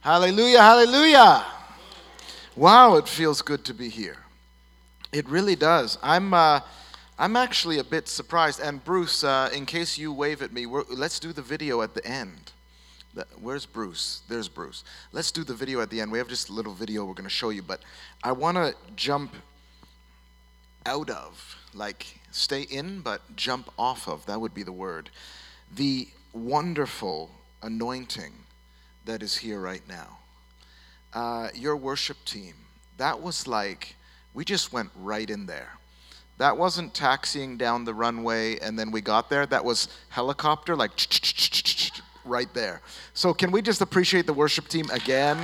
Hallelujah, hallelujah. Wow, it feels good to be here. It really does. I'm, uh, I'm actually a bit surprised. And Bruce, uh, in case you wave at me, let's do the video at the end. Where's Bruce? There's Bruce. Let's do the video at the end. We have just a little video we're going to show you, but I want to jump out of, like stay in, but jump off of. That would be the word. The wonderful anointing that is here right now. Uh, your worship team, that was like, we just went right in there. That wasn't taxiing down the runway and then we got there. That was helicopter, like right there. So, can we just appreciate the worship team again?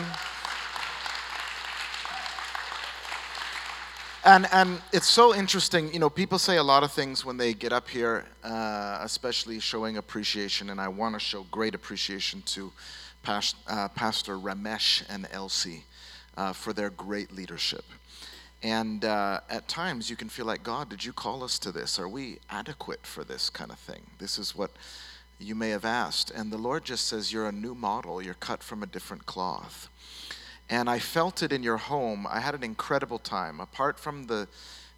And, and it's so interesting, you know, people say a lot of things when they get up here, uh, especially showing appreciation, and I want to show great appreciation to Uh, Pastor Ramesh and Elsie uh, for their great leadership. And uh, at times you can feel like, God, did you call us to this? Are we adequate for this kind of thing? This is what you may have asked. And the Lord just says, You're a new model, you're cut from a different cloth. And I felt it in your home. I had an incredible time. Apart from the,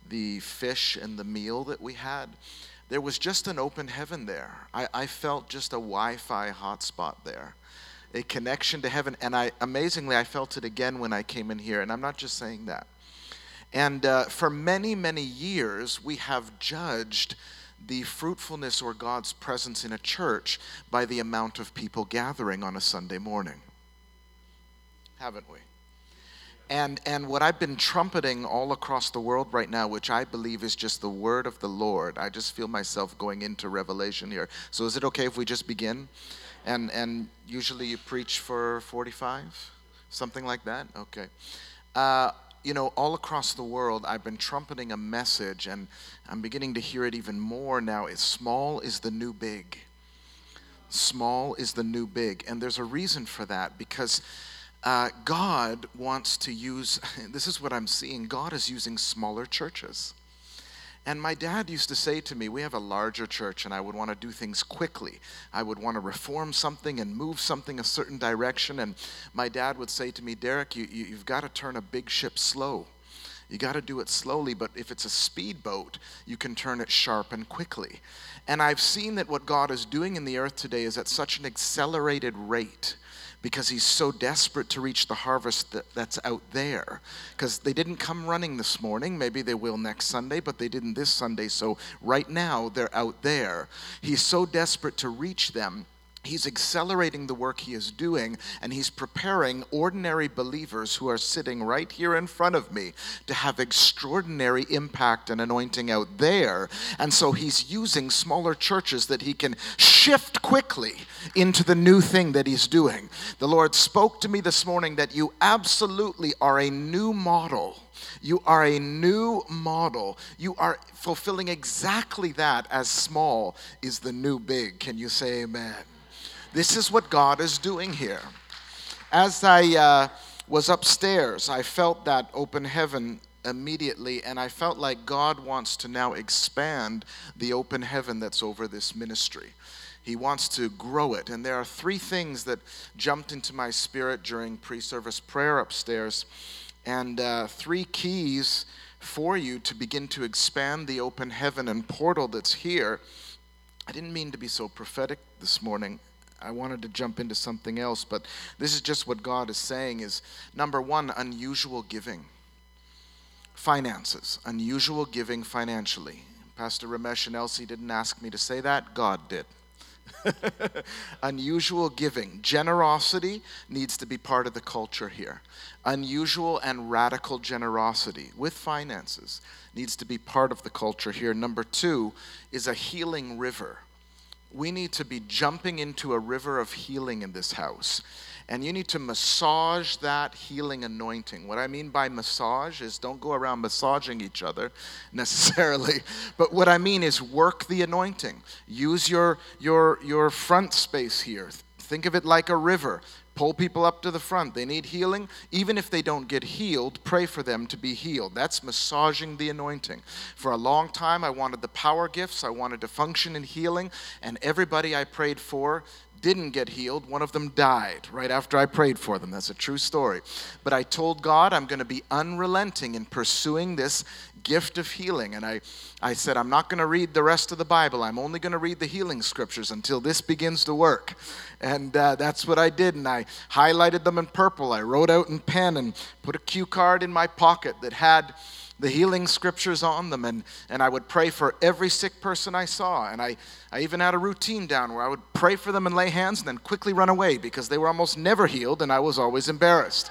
the fish and the meal that we had, there was just an open heaven there. I, I felt just a Wi Fi hotspot there, a connection to heaven. And I, amazingly, I felt it again when I came in here. And I'm not just saying that. And uh, for many, many years, we have judged the fruitfulness or God's presence in a church by the amount of people gathering on a Sunday morning haven't we? And, and what I've been trumpeting all across the world right now, which I believe is just the word of the Lord, I just feel myself going into revelation here. So is it okay if we just begin? And, and usually you preach for 45, something like that? Okay. Uh, you know, all across the world, I've been trumpeting a message, and I'm beginning to hear it even more now. It's small is the new big. Small is the new big. And there's a reason for that because uh, God wants to use, this is what I'm seeing, God is using smaller churches. And my dad used to say to me, We have a larger church, and I would want to do things quickly. I would want to reform something and move something a certain direction. And my dad would say to me, Derek, you, you, have got to turn a big ship slow. You got to do it slowly, but if it's a speedboat, you can turn it sharp and quickly. And I've seen that what God is doing in the earth today is at such an accelerated rate because he's so desperate to reach the harvest that, that's out there. Because they didn't come running this morning. Maybe they will next Sunday, but they didn't this Sunday. So right now, they're out there. He's so desperate to reach them He's accelerating the work he is doing, and he's preparing ordinary believers who are sitting right here in front of me to have extraordinary impact and anointing out there. And so he's using smaller churches that he can shift quickly into the new thing that he's doing. The Lord spoke to me this morning that you absolutely are a new model. You are a new model. You are fulfilling exactly that as small is the new big. Can you say amen? This is what God is doing here. As I uh, was upstairs, I felt that open heaven immediately, and I felt like God wants to now expand the open heaven that's over this ministry. He wants to grow it. And there are three things that jumped into my spirit during pre service prayer upstairs, and uh, three keys for you to begin to expand the open heaven and portal that's here. I didn't mean to be so prophetic this morning. I wanted to jump into something else, but this is just what God is saying is number 1 unusual giving. Finances, unusual giving financially. Pastor Ramesh and Elsie didn't ask me to say that, God did. unusual giving. Generosity needs to be part of the culture here. Unusual and radical generosity with finances needs to be part of the culture here. Number two is a healing river we need to be jumping into a river of healing in this house. And you need to massage that healing anointing. What I mean by massage is don't go around massaging each other necessarily, but what I mean is work the anointing. Use your, your, your front space here. Think of it like a river. Pull people up to the front. They need healing. Even if they don't get healed, pray for them to be healed. That's massaging the anointing. For a long time, I wanted the power gifts, I wanted to function in healing, and everybody I prayed for didn't get healed. One of them died right after I prayed for them. That's a true story. But I told God I'm going to be unrelenting in pursuing this gift of healing. And I, I said, I'm not going to read the rest of the Bible. I'm only going to read the healing scriptures until this begins to work. And uh, that's what I did. And I highlighted them in purple. I wrote out in pen and put a cue card in my pocket that had the healing scriptures on them. And, and I would pray for every sick person I saw. And I, I even had a routine down where I would pray for them and lay hands and then quickly run away because they were almost never healed and I was always embarrassed.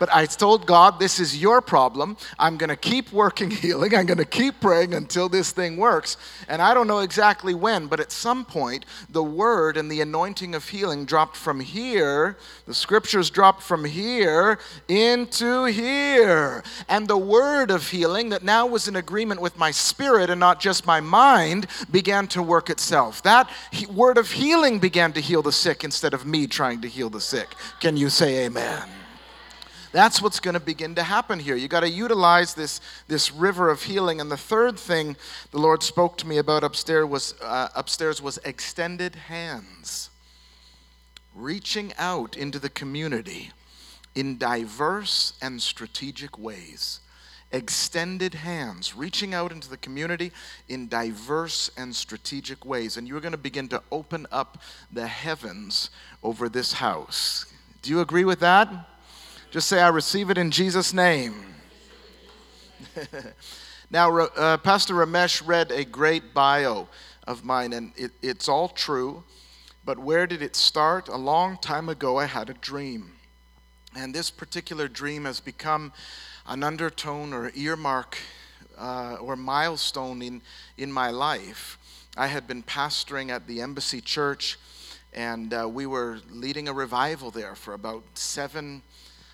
But I told God, this is your problem. I'm going to keep working healing. I'm going to keep praying until this thing works. And I don't know exactly when, but at some point, the word and the anointing of healing dropped from here, the scriptures dropped from here into here. And the word of healing, that now was in agreement with my spirit and not just my mind, began to work itself. That word of healing began to heal the sick instead of me trying to heal the sick. Can you say amen? That's what's going to begin to happen here. You got to utilize this, this river of healing. And the third thing the Lord spoke to me about upstairs was, uh, upstairs was extended hands, reaching out into the community in diverse and strategic ways. Extended hands, reaching out into the community in diverse and strategic ways. And you're going to begin to open up the heavens over this house. Do you agree with that? Just say, I receive it in Jesus' name. now, uh, Pastor Ramesh read a great bio of mine, and it, it's all true. But where did it start? A long time ago, I had a dream. And this particular dream has become an undertone or earmark uh, or milestone in, in my life. I had been pastoring at the Embassy Church, and uh, we were leading a revival there for about seven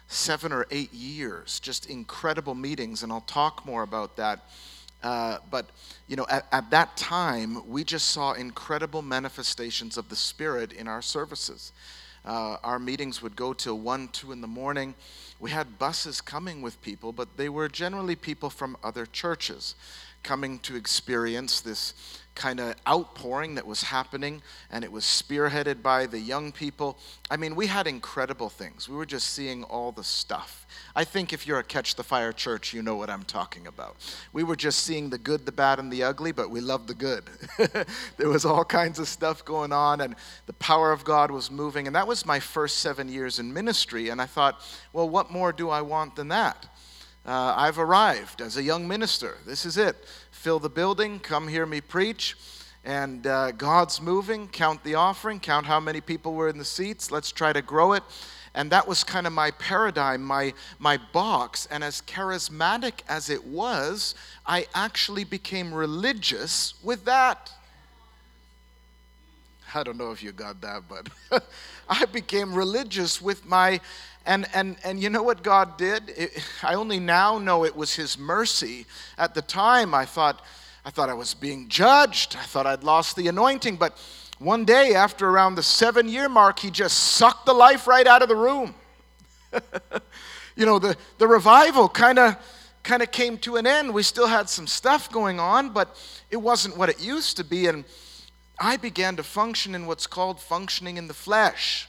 seven or eight years, just incredible meetings, and I'll talk more about that. Uh, but you know, at, at, that time, we just saw incredible manifestations of the Spirit in our services. Uh, our meetings would go till one, two in the morning. We had buses coming with people, but they were generally people from other churches coming to experience this kind of outpouring that was happening, and it was spearheaded by the young people. I mean, we had incredible things. We were just seeing all the stuff. I think if you're a Catch the Fire church, you know what I'm talking about. We were just seeing the good, the bad, and the ugly, but we loved the good. there was all kinds of stuff going on, and the power of God was moving. And that was my first seven years in ministry. And I thought, well, what more do I want than that? Uh, I've arrived as a young minister. This is it fill the building, come hear me preach. And uh, God's moving, count the offering, count how many people were in the seats, let's try to grow it. And that was kind of my paradigm, my, my box. And as charismatic as it was, I actually became religious with that. I don't know if you got that, but I became religious with my and, and, and you know what God did? It, I only now know it was His mercy. At the time, I thought, I thought I was being judged. I thought I'd lost the anointing. But one day, after around the seven year mark, He just sucked the life right out of the room. you know, the, the revival kind of kind of came to an end. We still had some stuff going on, but it wasn't what it used to be. And I began to function in what's called functioning in the flesh.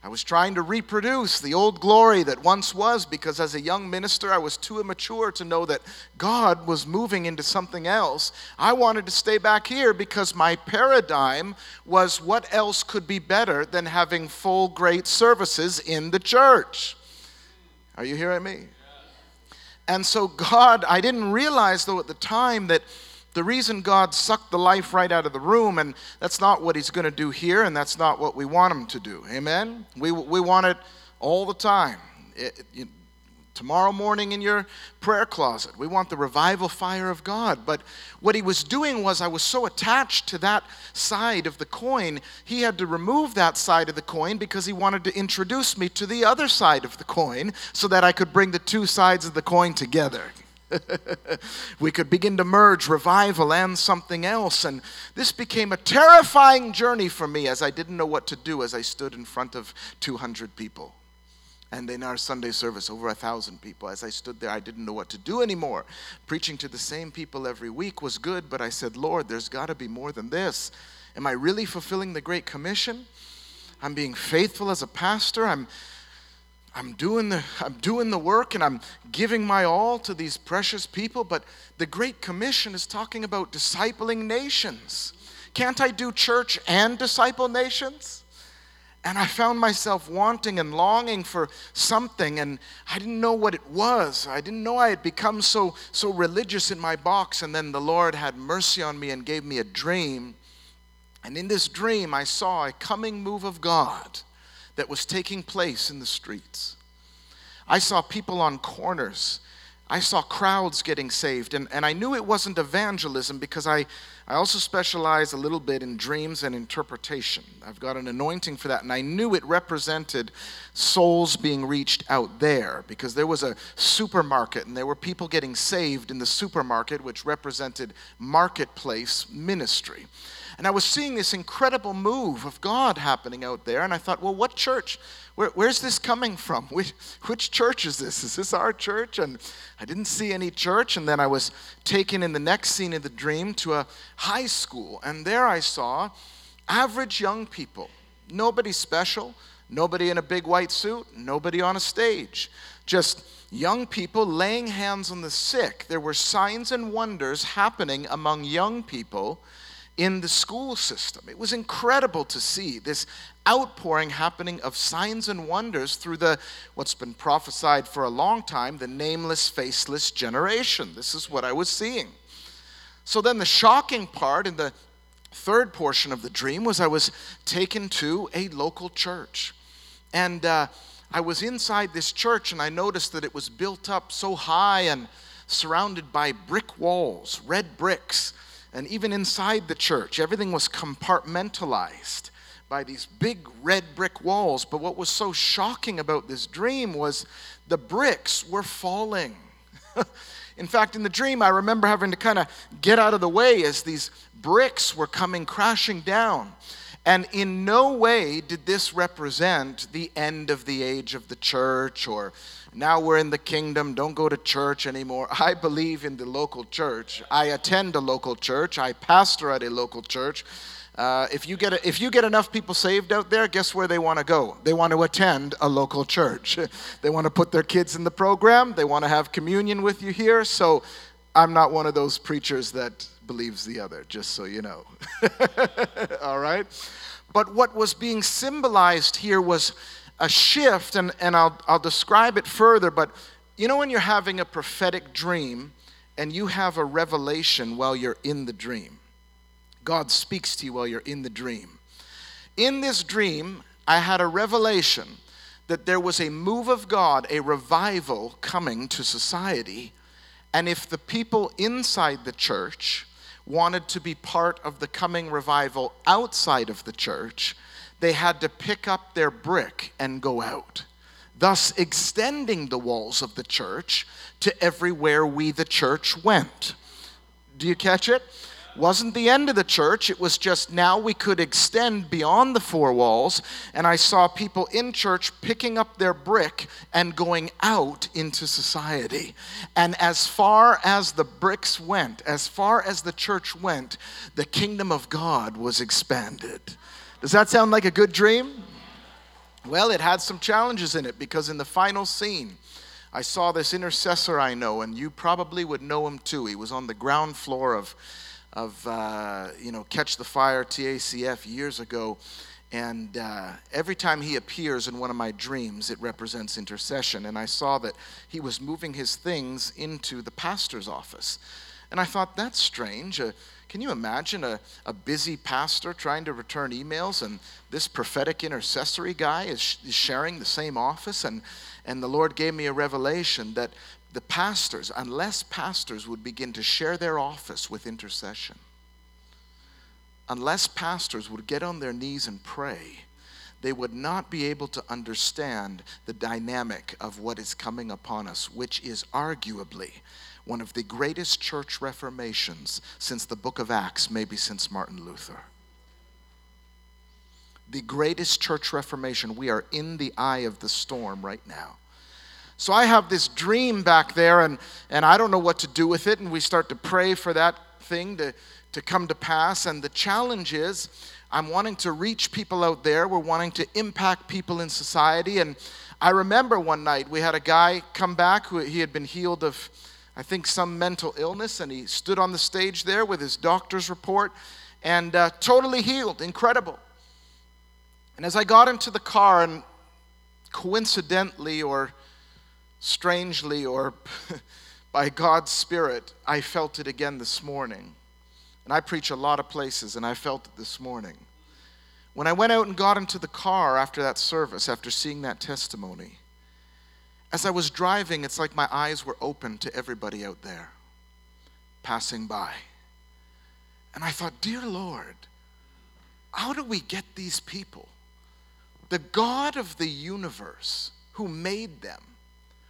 I was trying to reproduce the old glory that once was because as a young minister, I was too immature to know that God was moving into something else. I wanted to stay back here because my paradigm was what else could be better than having full, great services in the church? Are you hearing me? And so, God, I didn't realize though at the time that the reason God sucked the life right out of the room, and that's not what He's going to do here, and that's not what we want Him to do. Amen? We, we want it all the time. It, tomorrow morning in your prayer closet. We want the revival fire of God. But what he was doing was, I was so attached to that side of the coin, he had to remove that side of the coin because he wanted to introduce me to the other side of the coin so that I could bring the two sides of the coin together. we could begin to merge revival and something else. And this became a terrifying journey for me as I didn't know what to do as I stood in front of 200 people. And in our Sunday service, over a thousand people. As I stood there, I didn't know what to do anymore. Preaching to the same people every week was good, but I said, Lord, there's got to be more than this. Am I really fulfilling the Great Commission? I'm being faithful as a pastor. I'm, I'm doing, the, I'm doing the work and I'm giving my all to these precious people. But the Great Commission is talking about discipling nations. Can't I do church and disciple nations? And I found myself wanting and longing for something, and I didn't know what it was. I didn't know I had become so, so religious in my box. And then the Lord had mercy on me and gave me a dream. And in this dream, I saw a coming move of God that was taking place in the streets. I saw people on corners I saw crowds getting saved, and, and I knew it wasn't evangelism because I, I also specialize a little bit in dreams and interpretation. I've got an anointing for that, and I knew it represented souls being reached out there because there was a supermarket and there were people getting saved in the supermarket, which represented marketplace ministry. And I was seeing this incredible move of God happening out there. And I thought, well, what church? Where, where's this coming from? Which, which church is this? Is this our church? And I didn't see any church. And then I was taken in the next scene of the dream to a high school. And there I saw average young people. Nobody special, nobody in a big white suit, nobody on a stage. Just young people laying hands on the sick. There were signs and wonders happening among young people in the school system. It was incredible to see this outpouring happening of signs and wonders through the what's been prophesied for a long time, the nameless, faceless generation. This is what I was seeing. So then the shocking part in the third portion of the dream was I was taken to a local church. And uh, I was inside this church and I noticed that it was built up so high and surrounded by brick walls, red bricks and even inside the church, everything was compartmentalized by these big red brick walls. But what was so shocking about this dream was the bricks were falling. in fact, in the dream, I remember having to kind of get out of the way as these bricks were coming crashing down. And in no way did this represent the end of the age of the church or now we're in the kingdom, don't go to church anymore. I believe in the local church. I attend a local church, I pastor at a local church. Uh, if, you get a, if you get enough people saved out there, guess where they want to go? They want to attend a local church. they want to put their kids in the program, they want to have communion with you here. So I'm not one of those preachers that believes the other, just so you know. All right? But what was being symbolized here was a shift, and, and I'll, I'll describe it further, but you know when you're having a prophetic dream and you have a revelation while you're in the dream? God speaks to you while you're in the dream. In this dream, I had a revelation that there was a move of God, a revival coming to society. And if the people inside the church wanted to be part of the coming revival outside of the church, they had to pick up their brick and go out, thus extending the walls of the church to everywhere we, the church, went. Do you catch it? Wasn't the end of the church. It was just now we could extend beyond the four walls. And I saw people in church picking up their brick and going out into society. And as far as the bricks went, as far as the church went, the kingdom of God was expanded. Does that sound like a good dream? Well, it had some challenges in it because in the final scene, I saw this intercessor I know, and you probably would know him too. He was on the ground floor of, of uh, you know, Catch the Fire TACF years ago. And uh, every time he appears in one of my dreams, it represents intercession. And I saw that he was moving his things into the pastor's office. And I thought, that's strange. Uh, can you imagine a, a busy pastor trying to return emails and this prophetic intercessory guy is, is sharing the same office? And, and the Lord gave me a revelation that the pastors, unless pastors would begin to share their office with intercession, unless pastors would get on their knees and pray, they would not be able to understand the dynamic of what is coming upon us, which is arguably one of the greatest church reformations since the book of Acts, maybe since Martin Luther. The greatest church reformation. We are in the eye of the storm right now. So I have this dream back there, and, and I don't know what to do with it. And we start to pray for that thing to, to come to pass. And the challenge is I'm wanting to reach people out there. We're wanting to impact people in society. And I remember one night we had a guy come back who he had been healed of, I think, some mental illness, and he stood on the stage there with his doctor's report and uh, totally healed. Incredible. And as I got into the car, and coincidentally or strangely or by God's Spirit, I felt it again this morning. And I preach a lot of places, and I felt it this morning. When I went out and got into the car after that service, after seeing that testimony, as I was driving, it's like my eyes were open to everybody out there passing by. And I thought, Dear Lord, how do we get these people? The God of the universe who made them,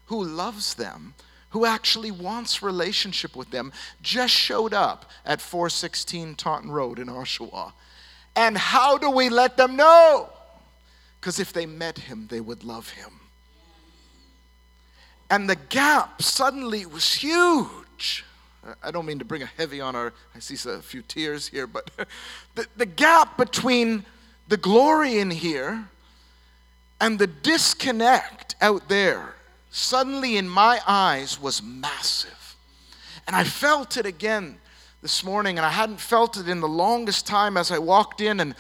who loves them, who actually wants relationship with them just showed up at 416 Taunton Road in Oshawa. And how do we let them know? Because if they met him, they would love him. And the gap suddenly was huge. I don't mean to bring a heavy on our, I see a few tears here, but the, the gap between the glory in here and the disconnect out there suddenly in my eyes was massive. And I felt it again this morning, and I hadn't felt it in the longest time as I walked in and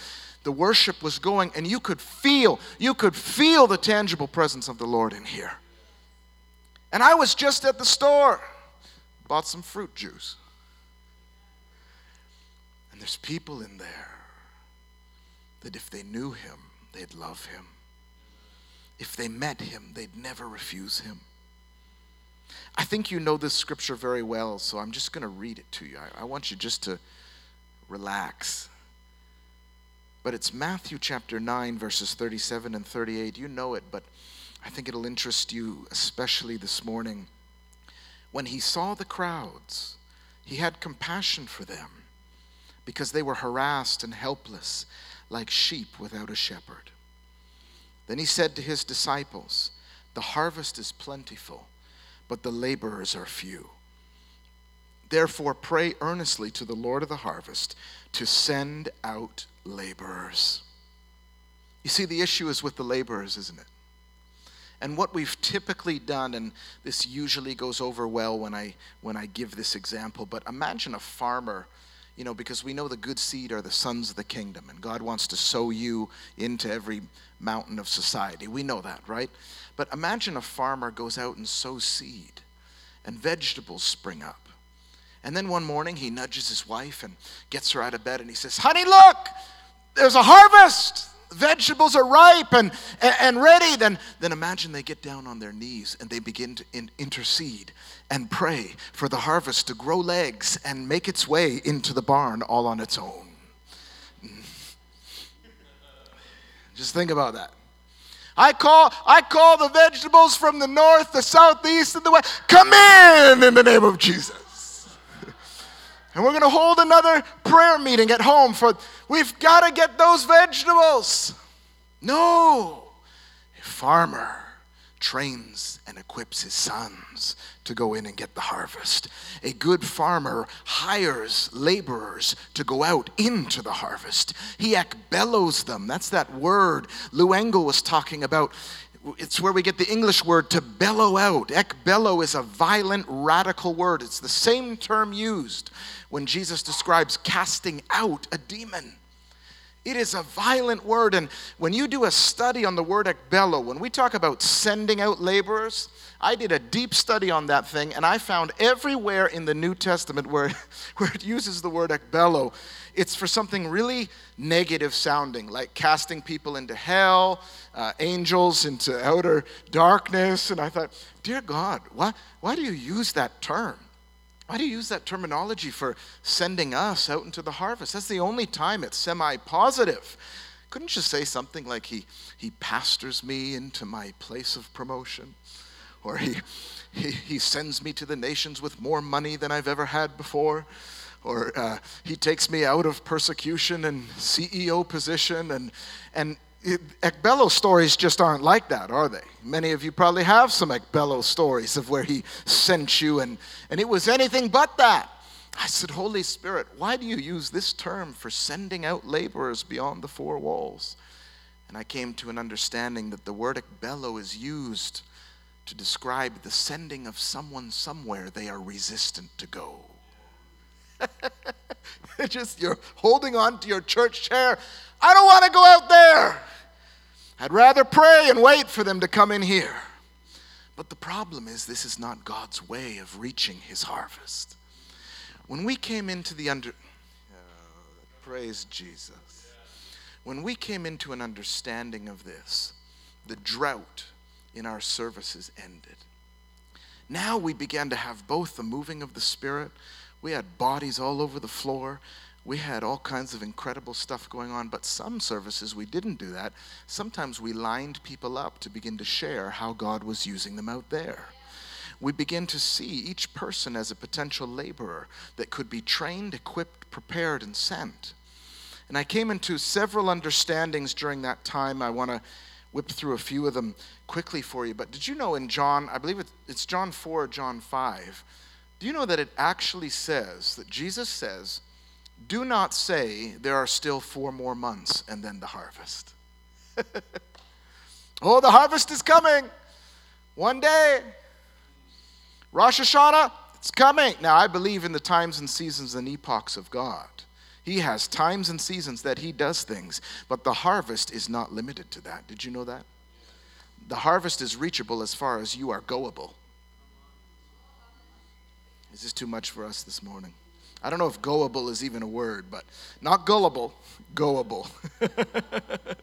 the worship was going, and you could feel, you could feel the tangible presence of the Lord in here. And I was just at the store, bought some fruit juice. And there's people in there that if they knew him, they'd love him if they met him, they'd never refuse him. I think you know this scripture very well, so I'm just going to read it to you. I, I, want you just to relax. But it's Matthew chapter 9, verses 37 and 38. You know it, but I think it'll interest you, especially this morning. When he saw the crowds, he had compassion for them because they were harassed and helpless like sheep without a shepherd. Then he said to his disciples, The harvest is plentiful, but the laborers are few. Therefore, pray earnestly to the Lord of the harvest to send out laborers. You see, the issue is with the laborers, isn't it? And what we've typically done, and this usually goes over well when I, when I give this example, but imagine a farmer you know, because we know the good seed are the sons of the kingdom, and God wants to sow you into every mountain of society. We know that, right? But imagine a farmer goes out and sows seed, and vegetables spring up. And then one morning he nudges his wife and gets her out of bed, and he says, Honey, look, there's a harvest vegetables are ripe and, and ready, then, then imagine they get down on their knees and they begin to in, intercede and pray for the harvest to grow legs and make its way into the barn all on its own. Mm. Just think about that. I call, I call the vegetables from the north, the south, the east, and the west. Come in in the name of Jesus. And we're going to hold another prayer meeting at home for, we've got to get those vegetables. No. A farmer trains and equips his sons to go in and get the harvest. A good farmer hires laborers to go out into the harvest. He ekbellos them. That's that word Lou Engle was talking about it's where we get the English word to bellow out. Ek bellow is a violent, radical word. It's the same term used when Jesus describes casting out a demon. It is a violent word. And when you do a study on the word ekbello, when we talk about sending out laborers, I did a deep study on that thing, and I found everywhere in the New Testament where, where it uses the word ekbello, it's for something really negative sounding, like casting people into hell, uh, angels into outer darkness. And I thought, dear God, why, why do you use that term? Why do you use that terminology for sending us out into the harvest? That's the only time it's semi positive. Couldn't you say something like, he, he pastors me into my place of promotion? Or he, he, he sends me to the nations with more money than I've ever had before? Or uh, he takes me out of persecution and CEO position? And, and Ekbello stories just aren't like that, are they? Many of you probably have some Ekbello stories of where he sent you, and, and it was anything but that. I said, Holy Spirit, why do you use this term for sending out laborers beyond the four walls? And I came to an understanding that the word ekbello is used to describe the sending of someone somewhere they are resistant to go. just you're holding on to your church chair. I don't want to go out there. I'd rather pray and wait for them to come in here. But the problem is, this is not God's way of reaching his harvest. When we came into the under. Oh, praise Jesus. When we came into an understanding of this, the drought in our services ended. Now we began to have both the moving of the Spirit, we had bodies all over the floor, we had all kinds of incredible stuff going on, but some services we didn't do that. Sometimes we lined people up to begin to share how God was using them out there. We begin to see each person as a potential laborer that could be trained, equipped, prepared, and sent. And I came into several understandings during that time. I want to whip through a few of them quickly for you. But did you know in John, I believe it's John 4 John 5, do you know that it actually says that Jesus says, Do not say there are still four more months and then the harvest. oh, the harvest is coming. One day. Rosh Hashanah, it's coming. Now, I believe in the times and seasons and epochs of God. He has times and seasons that He does things, but the harvest is not limited to that. Did you know that? The harvest is reachable as far as you are goable. Is this too much for us this morning? I don't know if goable is even a word, but not gullible, goable.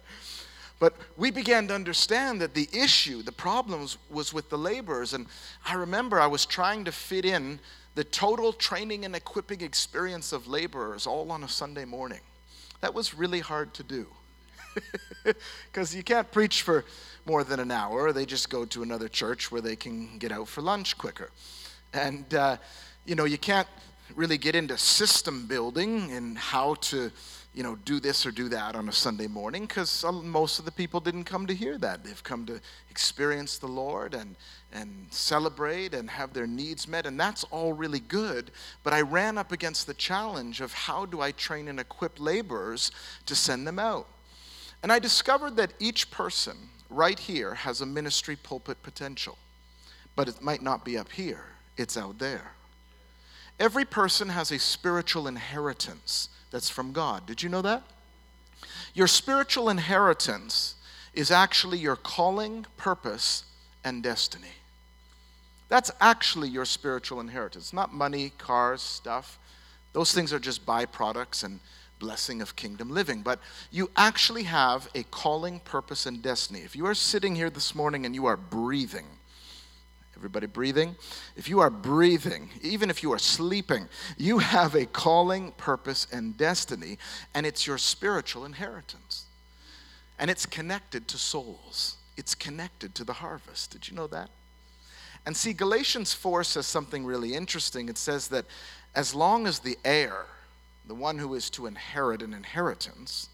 but we began to understand that the issue, the problems was with the laborers. And I remember I was trying to fit in the total training and equipping experience of laborers all on a Sunday morning. That was really hard to do. Because you can't preach for more than an hour. They just go to another church where they can get out for lunch quicker. And, uh, you know, you can't really get into system building and how to you know, do this or do that on a Sunday morning because most of the people didn't come to hear that. They've come to experience the Lord and, and celebrate and have their needs met, and that's all really good. But I ran up against the challenge of how do I train and equip laborers to send them out? And I discovered that each person right here has a ministry pulpit potential, but it might not be up here, it's out there. Every person has a spiritual inheritance that's from God. Did you know that? Your spiritual inheritance is actually your calling, purpose, and destiny. That's actually your spiritual inheritance, not money, cars, stuff. Those things are just byproducts and blessing of kingdom living. But you actually have a calling, purpose, and destiny. If you are sitting here this morning and you are breathing, Everybody breathing? If you are breathing, even if you are sleeping, you have a calling, purpose, and destiny, and it's your spiritual inheritance. And it's connected to souls, it's connected to the harvest. Did you know that? And see, Galatians 4 says something really interesting. It says that as long as the heir, the one who is to inherit an inheritance,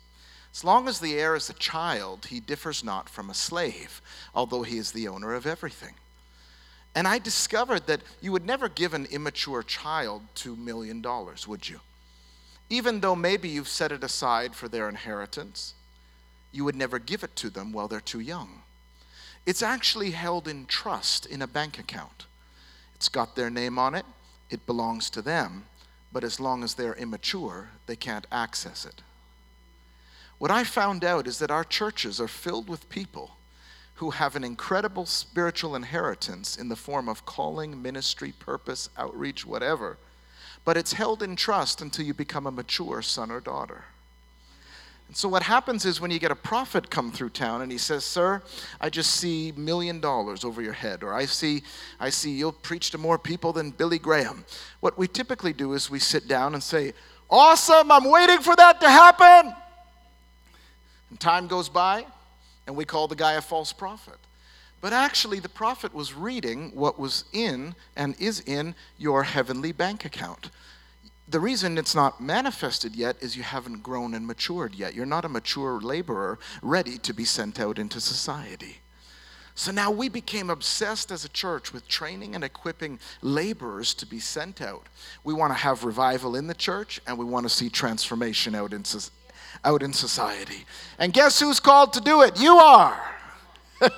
as long as the heir is a child, he differs not from a slave, although he is the owner of everything. And I discovered that you would never give an immature child $2 million, would you? Even though maybe you've set it aside for their inheritance, you would never give it to them while they're too young. It's actually held in trust in a bank account. It's got their name on it, it belongs to them, but as long as they're immature, they can't access it. What I found out is that our churches are filled with people who have an incredible spiritual inheritance in the form of calling, ministry, purpose, outreach, whatever. But it's held in trust until you become a mature son or daughter. And so what happens is when you get a prophet come through town and he says, "Sir, I just see million dollars over your head or I see I see you'll preach to more people than Billy Graham." What we typically do is we sit down and say, "Awesome, I'm waiting for that to happen." And time goes by, and we call the guy a false prophet. But actually, the prophet was reading what was in and is in your heavenly bank account. The reason it's not manifested yet is you haven't grown and matured yet. You're not a mature laborer ready to be sent out into society. So now we became obsessed as a church with training and equipping laborers to be sent out. We want to have revival in the church and we want to see transformation out in, out in society. And guess who's called to do it? You are.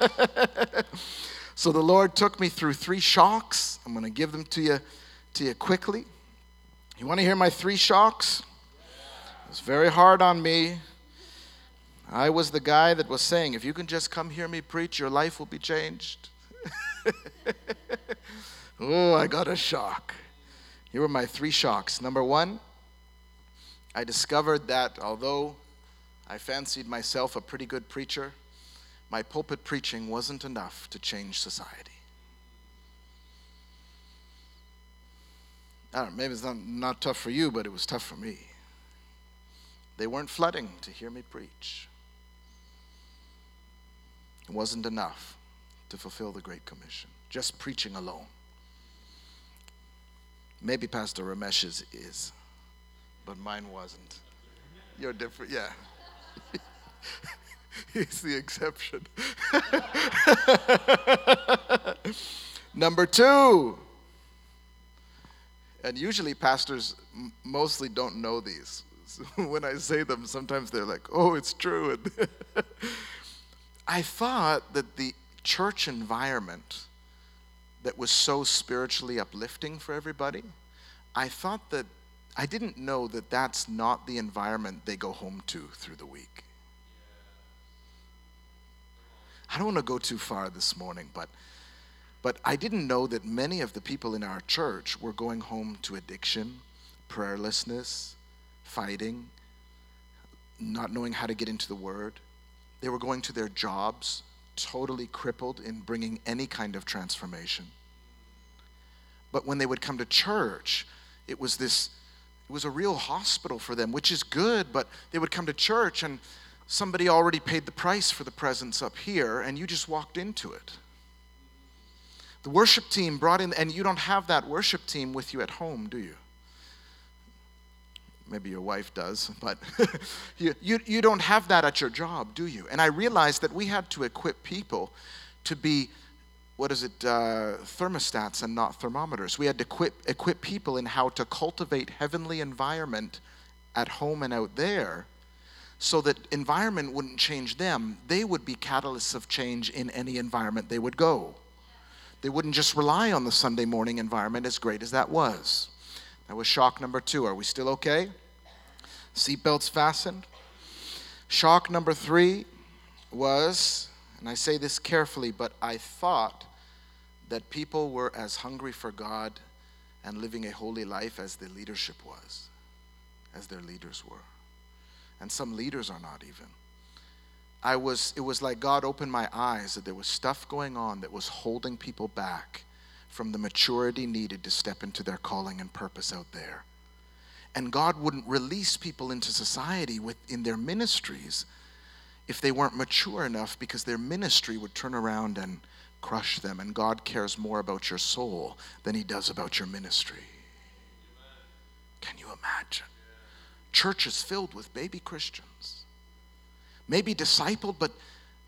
so the Lord took me through three shocks. I'm going to give them to you, to you quickly. You want to hear my three shocks? It was very hard on me. I was the guy that was saying, if you can just come hear me preach, your life will be changed. oh, I got a shock. Here were my three shocks. Number one, I discovered that although I fancied myself a pretty good preacher, my pulpit preaching wasn't enough to change society. I don't know, maybe it's not, not tough for you, but it was tough for me. They weren't flooding to hear me preach. It wasn't enough to fulfill the Great Commission, just preaching alone. Maybe Pastor Ramesh's is, but mine wasn't. You're different, yeah. He's the exception. Number two, and usually pastors mostly don't know these. So when I say them, sometimes they're like, oh, it's true. I thought that the church environment that was so spiritually uplifting for everybody, I thought that I didn't know that that's not the environment they go home to through the week. I don't want to go too far this morning, but but I didn't know that many of the people in our church were going home to addiction, prayerlessness, fighting, not knowing how to get into the word. They were going to their jobs totally crippled in bringing any kind of transformation. But when they would come to church, it was this it was a real hospital for them, which is good, but they would come to church and somebody already paid the price for the presence up here and you just walked into it. The worship team brought in and you don't have that worship team with you at home, do you? maybe your wife does, but you, you, you don't have that at your job, do you? And I realized that we had to equip people to be, what is it, uh, thermostats and not thermometers. We had to equip, equip people in how to cultivate heavenly environment at home and out there so that environment wouldn't change them. They would be catalysts of change in any environment they would go. They wouldn't just rely on the Sunday morning environment, as great as that was. That was shock number two. Are we still okay? Seatbelts fastened. Shock number three was, and I say this carefully, but I thought that people were as hungry for God and living a holy life as the leadership was, as their leaders were. And some leaders are not even. I was, it was like God opened my eyes that there was stuff going on that was holding people back from the maturity needed to step into their calling and purpose out there. And God wouldn't release people into society within their ministries if they weren't mature enough because their ministry would turn around and crush them. And God cares more about your soul than He does about your ministry. Can you imagine? Churches filled with baby Christians, maybe discipled, but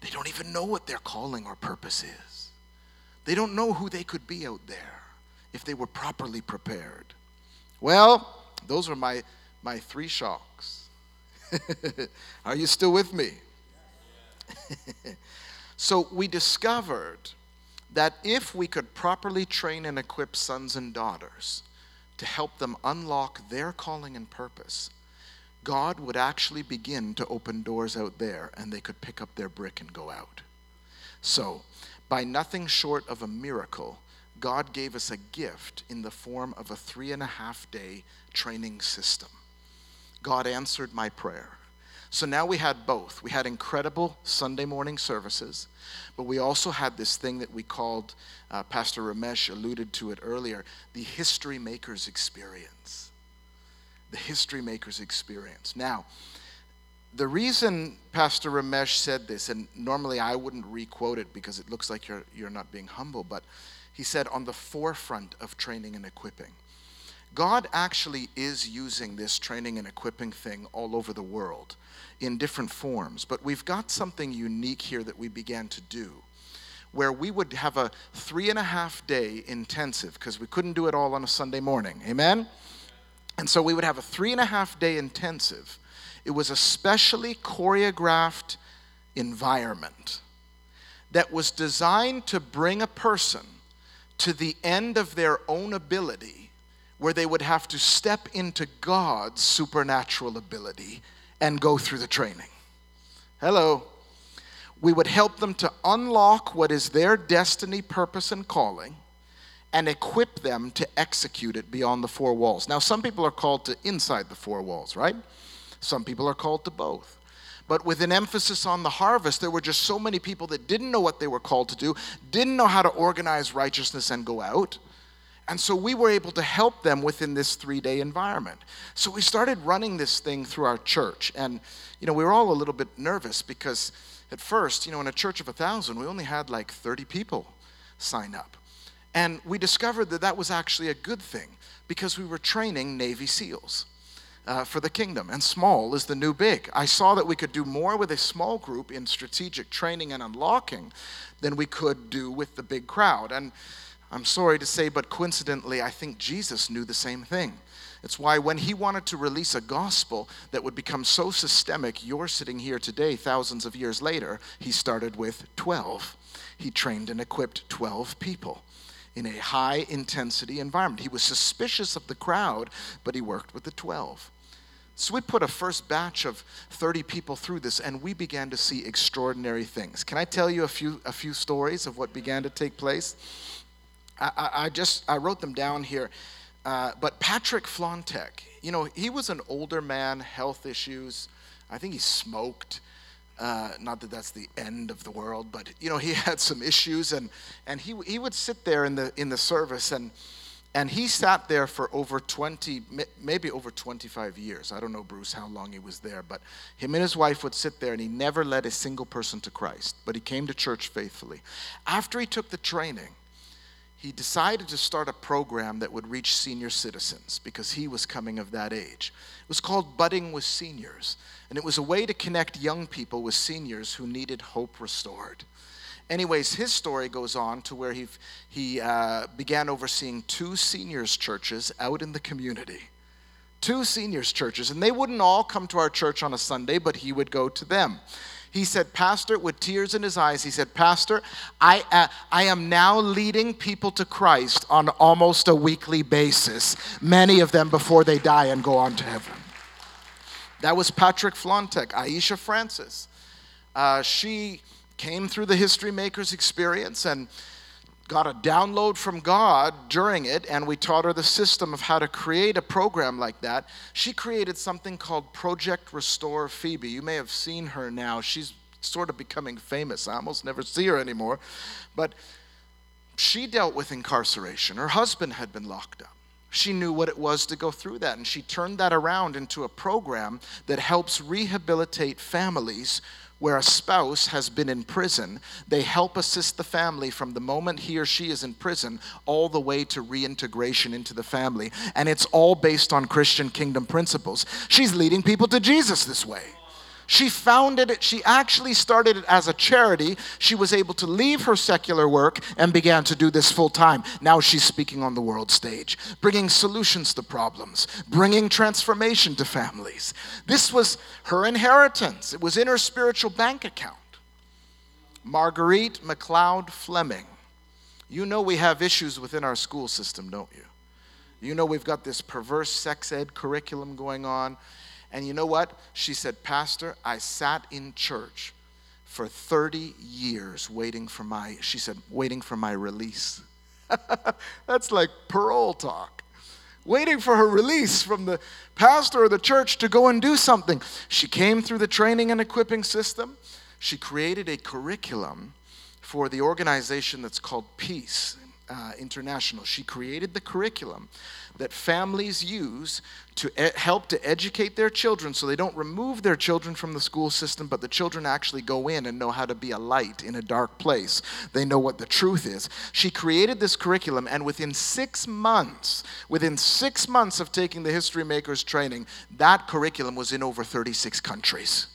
they don't even know what their calling or purpose is. They don't know who they could be out there if they were properly prepared. Well, those are my, my three shocks. are you still with me? so we discovered that if we could properly train and equip sons and daughters to help them unlock their calling and purpose, God would actually begin to open doors out there and they could pick up their brick and go out. So, by nothing short of a miracle, God gave us a gift in the form of a three and a half day training system. God answered my prayer. So now we had both. We had incredible Sunday morning services, but we also had this thing that we called, uh, Pastor Ramesh alluded to it earlier, the History Makers Experience. The History Makers Experience. Now, the reason Pastor Ramesh said this, and normally I wouldn't requote it because it looks like you're, you're not being humble, but he said, on the forefront of training and equipping. God actually is using this training and equipping thing all over the world in different forms, but we've got something unique here that we began to do. where we would have a three and a half day intensive because we couldn't do it all on a Sunday morning. Amen? And so we would have a three and a half day intensive. It was a specially choreographed environment that was designed to bring a person to the end of their own ability, where they would have to step into God's supernatural ability and go through the training. Hello. We would help them to unlock what is their destiny, purpose, and calling and equip them to execute it beyond the four walls. Now, some people are called to inside the four walls, right? Some people are called to both. But with an emphasis on the harvest, there were just so many people that didn't know what they were called to do, didn't know how to organize righteousness and go out. And so we were able to help them within this three day environment. So we started running this thing through our church. And, you know, we were all a little bit nervous because at first, you know, in a church of a thousand, we only had like 30 people sign up. And we discovered that that was actually a good thing because we were training Navy SEALs. Uh, for the kingdom, and small is the new big. I saw that we could do more with a small group in strategic training and unlocking than we could do with the big crowd. And I'm sorry to say, but coincidentally, I think Jesus knew the same thing. It's why when he wanted to release a gospel that would become so systemic, you're sitting here today, thousands of years later, he started with 12. He trained and equipped 12 people in a high intensity environment. He was suspicious of the crowd, but he worked with the 12. So we put a first batch of 30 people through this and we began to see extraordinary things. Can I tell you a few a few stories of what began to take place? I, I, just I wrote them down here. Uh, but Patrick Flontek, you know, he was an older man, health issues. I think he smoked. Uh, not that that's the end of the world, but you know, he had some issues, and and he he would sit there in the in the service, and and he sat there for over 20, maybe over 25 years. I don't know, Bruce, how long he was there, but him and his wife would sit there, and he never led a single person to Christ, but he came to church faithfully. After he took the training, he decided to start a program that would reach senior citizens because he was coming of that age. It was called Budding with Seniors, and it was a way to connect young people with seniors who needed hope restored. Anyways, his story goes on to where he, he uh, began overseeing two seniors' churches out in the community. Two seniors' churches, and they wouldn't all come to our church on a Sunday, but he would go to them he said, Pastor, with tears in his eyes, he said, Pastor, I, uh, I am now leading people to Christ on almost a weekly basis, many of them before they die and go on to heaven. That was Patrick Flontek, Aisha Francis. Uh, she came through the History Makers experience and got a download from God during it, and we taught her the system of how to create a program like that. She created something called Project Restore Phoebe. You may have seen her now. She's sort of becoming famous. I almost never see her anymore. But she dealt with incarceration. Her husband had been locked up. She knew what it was to go through that, and she turned that around into a program that helps rehabilitate families where a spouse has been in prison, they help assist the family from the moment he or she is in prison all the way to reintegration into the family. And it's all based on Christian kingdom principles. She's leading people to Jesus this way. She founded it, she actually started it as a charity. She was able to leave her secular work and began to do this full time. Now she's speaking on the world stage, bringing solutions to problems, bringing transformation to families. This was her inheritance, it was in her spiritual bank account. Marguerite McLeod Fleming. You know we have issues within our school system, don't you? You know we've got this perverse sex ed curriculum going on and you know what? She said, Pastor, I sat in church for 30 years waiting for my, she said, waiting for my release. That's like parole talk. Waiting for her release from the pastor of the church to go and do something. She came through the training and equipping system. She created a curriculum for the organization that's called Peace uh, International. She created the curriculum that families use to e- help to educate their children so they don't remove their children from the school system, but the children actually go in and know how to be a light in a dark place. They know what the truth is. She created this curriculum, and within six months, within six months of taking the History Makers training, that curriculum was in over 36 countries.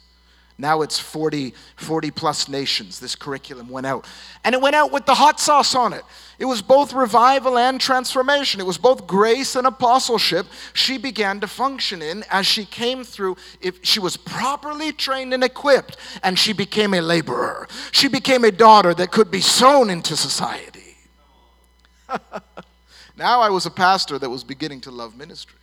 Now it's 40, 40 plus nations. This curriculum went out. And it went out with the hot sauce on it. It was both revival and transformation. It was both grace and apostleship she began to function in as she came through. If she was properly trained and equipped, and she became a laborer. She became a daughter that could be sown into society. now I was a pastor that was beginning to love ministry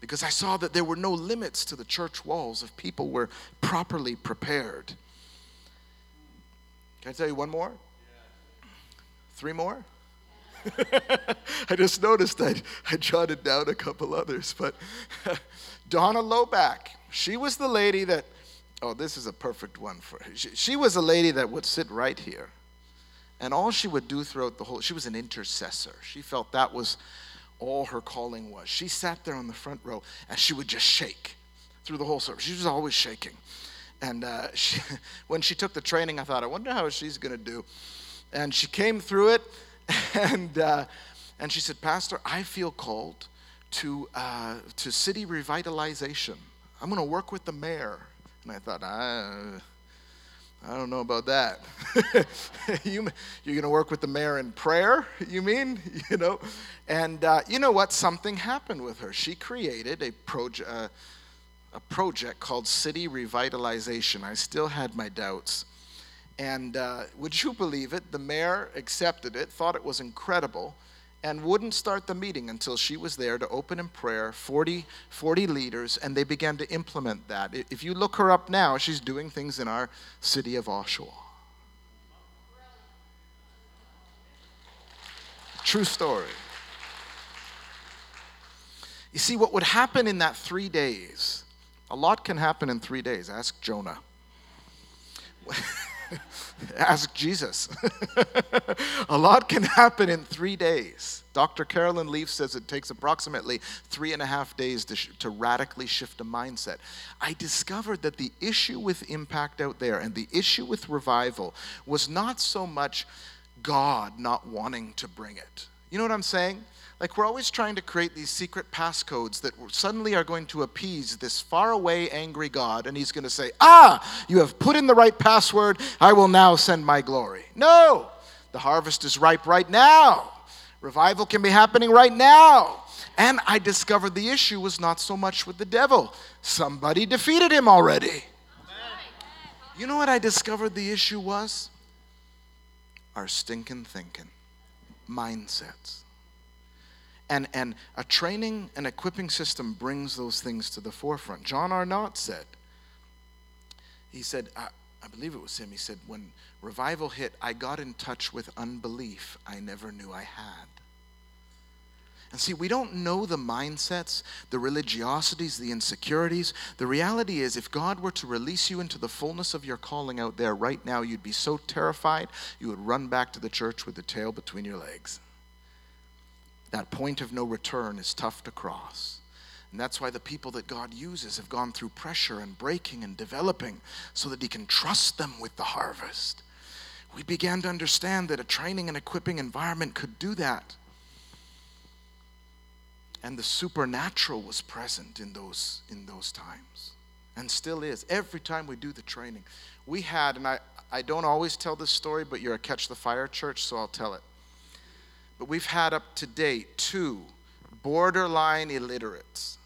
because I saw that there were no limits to the church walls if people were properly prepared. Can I tell you one more? Three more? I just noticed I, I jotted down a couple others, but Donna Loback, she was the lady that, oh, this is a perfect one for her. She, she was a lady that would sit right here. And all she would do throughout the whole, she was an intercessor. She felt that was all her calling was. She sat there on the front row and she would just shake through the whole service. She was always shaking. And uh, she, when she took the training, I thought, I wonder how she's going to do. And she came through it, and, uh, and she said, Pastor, I feel called to, uh, to city revitalization. I'm going to work with the mayor. And I thought, I, I don't know about that. you, you're going to work with the mayor in prayer, you mean? You know? And uh, you know what? Something happened with her. She created a, proje- uh, a project called City Revitalization. I still had my doubts. And uh, would you believe it? The mayor accepted it, thought it was incredible, and wouldn't start the meeting until she was there to open in prayer 40, 40 leaders and they began to implement that. If you look her up now she's doing things in our city of oshawa. True story. You see what would happen in that three days a lot can happen in three days. Ask jonah Ask Jesus. a lot can happen in three days. Dr. Carolyn Leaf says it takes approximately three and a half days to, sh- to radically shift a mindset. I discovered that the issue with impact out there and the issue with revival was not so much God not wanting to bring it. You know what I'm saying? Like, we're always trying to create these secret passcodes that suddenly are going to appease this faraway, angry God, and He's going to say, Ah, you have put in the right password. I will now send my glory. No, the harvest is ripe right now. Revival can be happening right now. And I discovered the issue was not so much with the devil, somebody defeated him already. You know what I discovered the issue was? Our stinking thinking, mindsets. And, and a training and equipping system brings those things to the forefront. John Arnott said, he said, I, I believe it was him, he said, when revival hit, I got in touch with unbelief I never knew I had. And see, we don't know the mindsets, the religiosities, the insecurities. The reality is, if God were to release you into the fullness of your calling out there right now, you'd be so terrified, you would run back to the church with the tail between your legs. That point of no return is tough to cross. And that's why the people that God uses have gone through pressure and breaking and developing so that He can trust them with the harvest. We began to understand that a training and equipping environment could do that. And the supernatural was present in those, in those times and still is. Every time we do the training, we had, and I, I don't always tell this story, but you're a Catch the Fire church, so I'll tell it. But we've had up to date two borderline illiterates,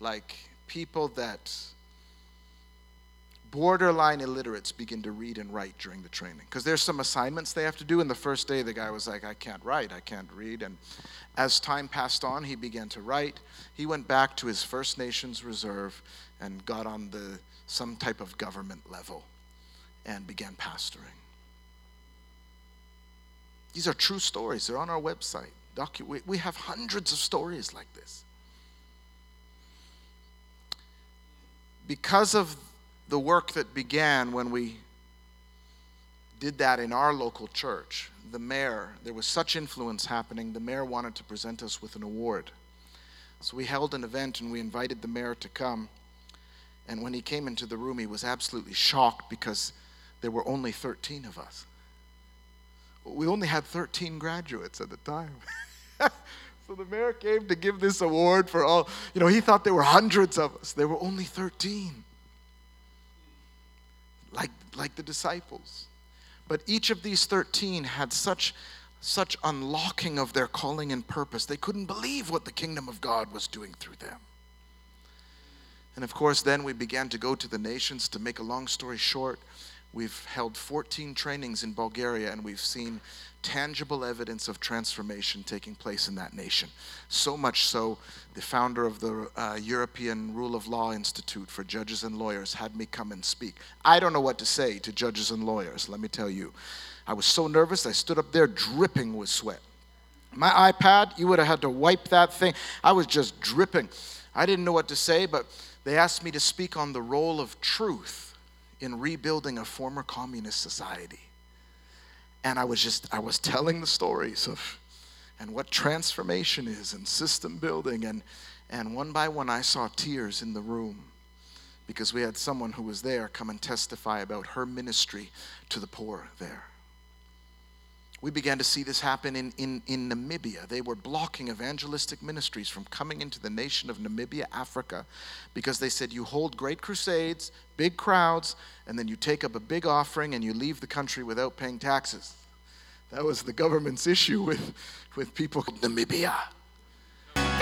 like people that borderline illiterates begin to read and write during the training. Because there's some assignments they have to do and the first day the guy was like i can't write i can't read. And as time passed on he began to write. He went back to his first nations reserve and got on the some type of government level and began pastoring these are true stories, they're on our website. Docu- we, we have hundreds of stories like this. Because of the work that began when we did that in our local church, the mayor, there was such influence happening, the mayor wanted to present us with an award. So we held an event and we invited the mayor to come. And when he came into the room, he was absolutely shocked because there were only 13 of us we only had 13 graduates at the time. so the mayor came to give this award for all, you know, he thought there were hundreds of us. There were only 13. like like the disciples. But each of these 13 had such such unlocking of their calling and purpose. They couldn't believe what the kingdom of God was doing through them. And of course, then we began to go to the nations. To make a long story short, we've held 14 trainings in Bulgaria and we've seen tangible evidence of transformation taking place in that nation. So much so, the founder of the uh, European Rule of Law Institute for Judges and Lawyers had me come and speak. I don't know what to say to judges and lawyers, let me tell you. I was so nervous, I stood up there dripping with sweat. My iPad, you would have had to wipe that thing. I was just dripping. I didn't know what to say, but they asked me to speak on the role of truth in rebuilding a former communist society. And I was just, I was telling the stories of, and what transformation is and system building. And, and one by one, I saw tears in the room because we had someone who was there come and testify about her ministry to the poor there. We began to see this happen in, in, in Namibia. They were blocking evangelistic ministries from coming into the nation of Namibia, Africa, because they said, You hold great crusades, big crowds, and then you take up a big offering and you leave the country without paying taxes. That was the government's issue with, with people in Namibia.